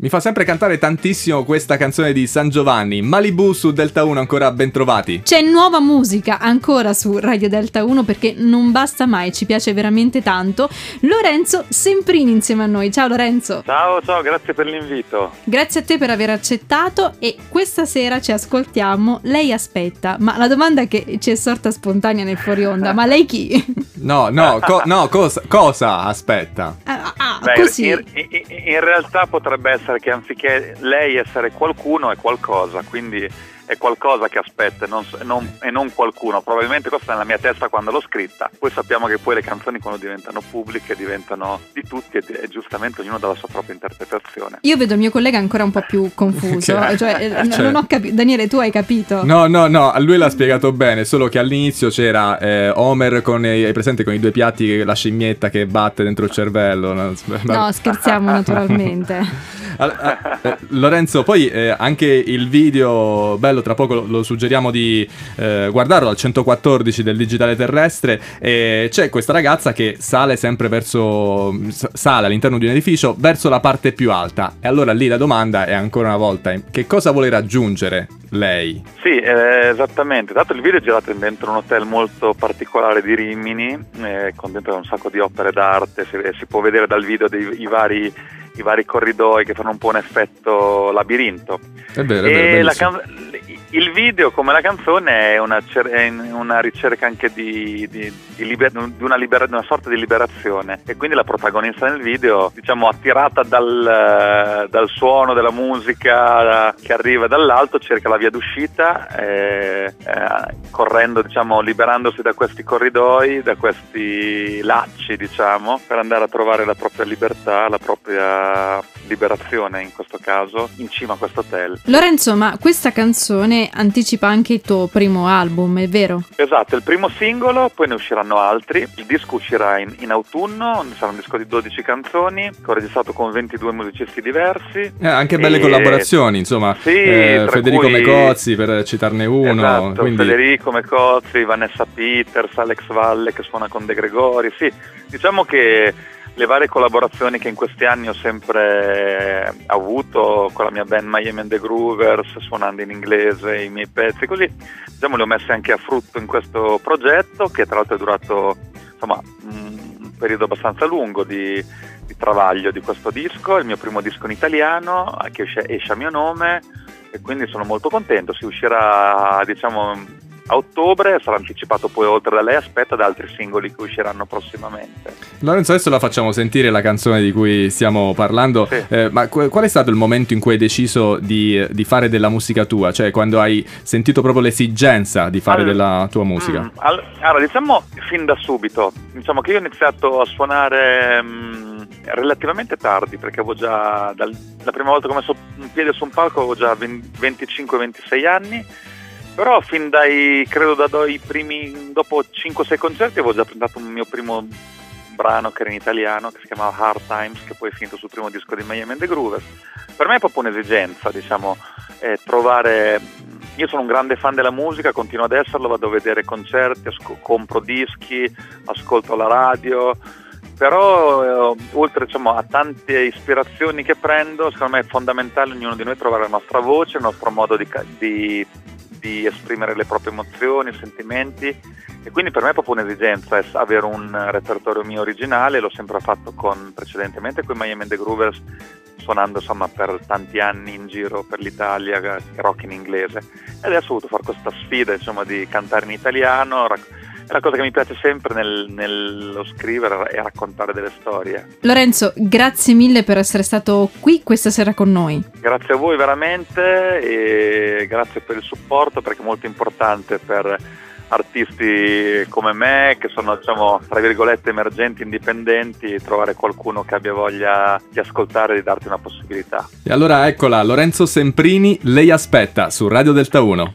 Mi fa sempre cantare tantissimo questa canzone di San Giovanni, Malibu su Delta 1, ancora ben trovati. C'è nuova musica ancora su Radio Delta 1 perché non basta mai, ci piace veramente tanto. Lorenzo Semprini insieme a noi. Ciao Lorenzo. Ciao, ciao, grazie per l'invito. Grazie a te per aver accettato e questa sera ci ascoltiamo. Lei aspetta, ma la domanda che ci è sorta spontanea nel fuori onda, ma lei chi? No, no, co- no cosa, cosa aspetta? Ah, ah, Beh, in, in- in realtà potrebbe essere che anziché lei essere qualcuno è qualcosa, quindi è qualcosa che aspetta e non, non- e non qualcuno. Probabilmente questa è nella mia testa quando l'ho scritta. Poi sappiamo che poi le canzoni quando diventano pubbliche diventano di tutti e, e giustamente ognuno dà la sua propria interpretazione. Io vedo il mio collega ancora un po' più confuso, cioè, eh, n- cioè- non ho capito. Daniele, tu hai capito? No, no, no, a lui l'ha spiegato bene, solo che all'inizio c'era eh, Homer con i, hai presente con i due piatti, la scimmietta che batte dentro il cervello. no? No, scherziamo naturalmente. Allora, eh, eh, Lorenzo, poi eh, anche il video, bello, tra poco lo, suggeriamo di eh, guardarlo al 114 del digitale terrestre. C'è questa ragazza che sale sempre verso, sale all'interno di un edificio verso la parte più alta. E allora lì la domanda è ancora una volta: che cosa vuole raggiungere lei? Sì, eh, esattamente. Tanto il video è girato dentro un hotel molto particolare di Rimini, eh, con dentro un sacco di opere d'arte, si, si può vedere dal video dei, vari, i vari corridoi che fanno un po' un effetto labirinto. È vero, è E vero, la can- il video, come la canzone, è una, è una ricerca anche di, di- di liber- di una, libera- di una sorta di liberazione. E quindi la protagonista nel video, diciamo, attirata dal, dal suono della musica che arriva dall'alto, cerca la via d'uscita, eh, eh, correndo, diciamo, liberandosi da questi corridoi, da questi lacci, diciamo, per andare a trovare la propria libertà, la propria liberazione in questo caso, in cima a questo hotel. Lorenzo, ma questa canzone anticipa anche il tuo primo album, è vero? Esatto, il primo singolo, poi ne usciranno altri. Il disco uscirà in, in autunno, sarà un disco di 12 canzoni, che ho registrato con 22 musicisti diversi. Eh, anche belle E- collaborazioni, insomma. Sì, Eh, Federico cui- Mecozzi, per citarne uno. esatto, quindi... Federico Mecozzi, Vanessa Peters, Alex Valle che suona con De Gregori. Sì, diciamo che le varie collaborazioni che in questi anni ho sempre avuto con la mia band Miami and the Groovers, suonando in inglese i miei pezzi, così diciamo le ho messe anche a frutto in questo progetto che tra l'altro è durato insomma un periodo abbastanza lungo di, di travaglio di questo disco, il mio primo disco in italiano che esce, esce a mio nome e quindi sono molto contento, si uscirà diciamo a ottobre, sarà anticipato poi oltre da lei aspetta da altri singoli che usciranno prossimamente. Lorenzo, adesso la facciamo sentire la canzone di cui stiamo parlando. Sì. Eh, ma qu- qual è stato il momento in cui hai deciso di, di fare della musica tua? Cioè, quando hai sentito proprio l'esigenza di fare Allora- della tua musica? Mm, all- allora, diciamo fin da subito, diciamo che io ho iniziato a suonare mm, relativamente tardi, perché avevo già, dal- la prima volta che ho messo un piede su un palco avevo già 25-26 anni, però fin dai, credo da dai primi, dopo 5-6 concerti avevo già presentato un mio primo brano che era in italiano, che si chiamava Hard Times, che poi è finito sul primo disco di Miami and the Groovers. Per me è proprio un'esigenza, diciamo, eh, trovare io sono un grande fan della musica, continuo ad esserlo, vado a vedere concerti, asco- compro dischi, ascolto la radio, però eh, oltre diciamo, a tante ispirazioni che prendo, secondo me è fondamentale ognuno di noi trovare la nostra voce, il nostro modo di, di- di esprimere le proprie emozioni, sentimenti e quindi per me è proprio un'esigenza es- avere un repertorio mio originale, l'ho sempre fatto con, precedentemente con i Miami and the Groovers suonando insomma per tanti anni in giro per l'Italia, eh, rock in inglese. E adesso ho voluto fare questa sfida insomma, di cantare in italiano. rac- è una cosa che mi piace sempre nel- nello scrivere e raccontare delle storie. Lorenzo, grazie mille per essere stato qui questa sera con noi. Grazie a voi veramente e grazie per il supporto perché è molto importante per artisti come me che sono diciamo tra virgolette emergenti indipendenti trovare qualcuno che abbia voglia di ascoltare e di darti una possibilità E allora eccola, Lorenzo Semprini, lei aspetta su Radio Delta 1.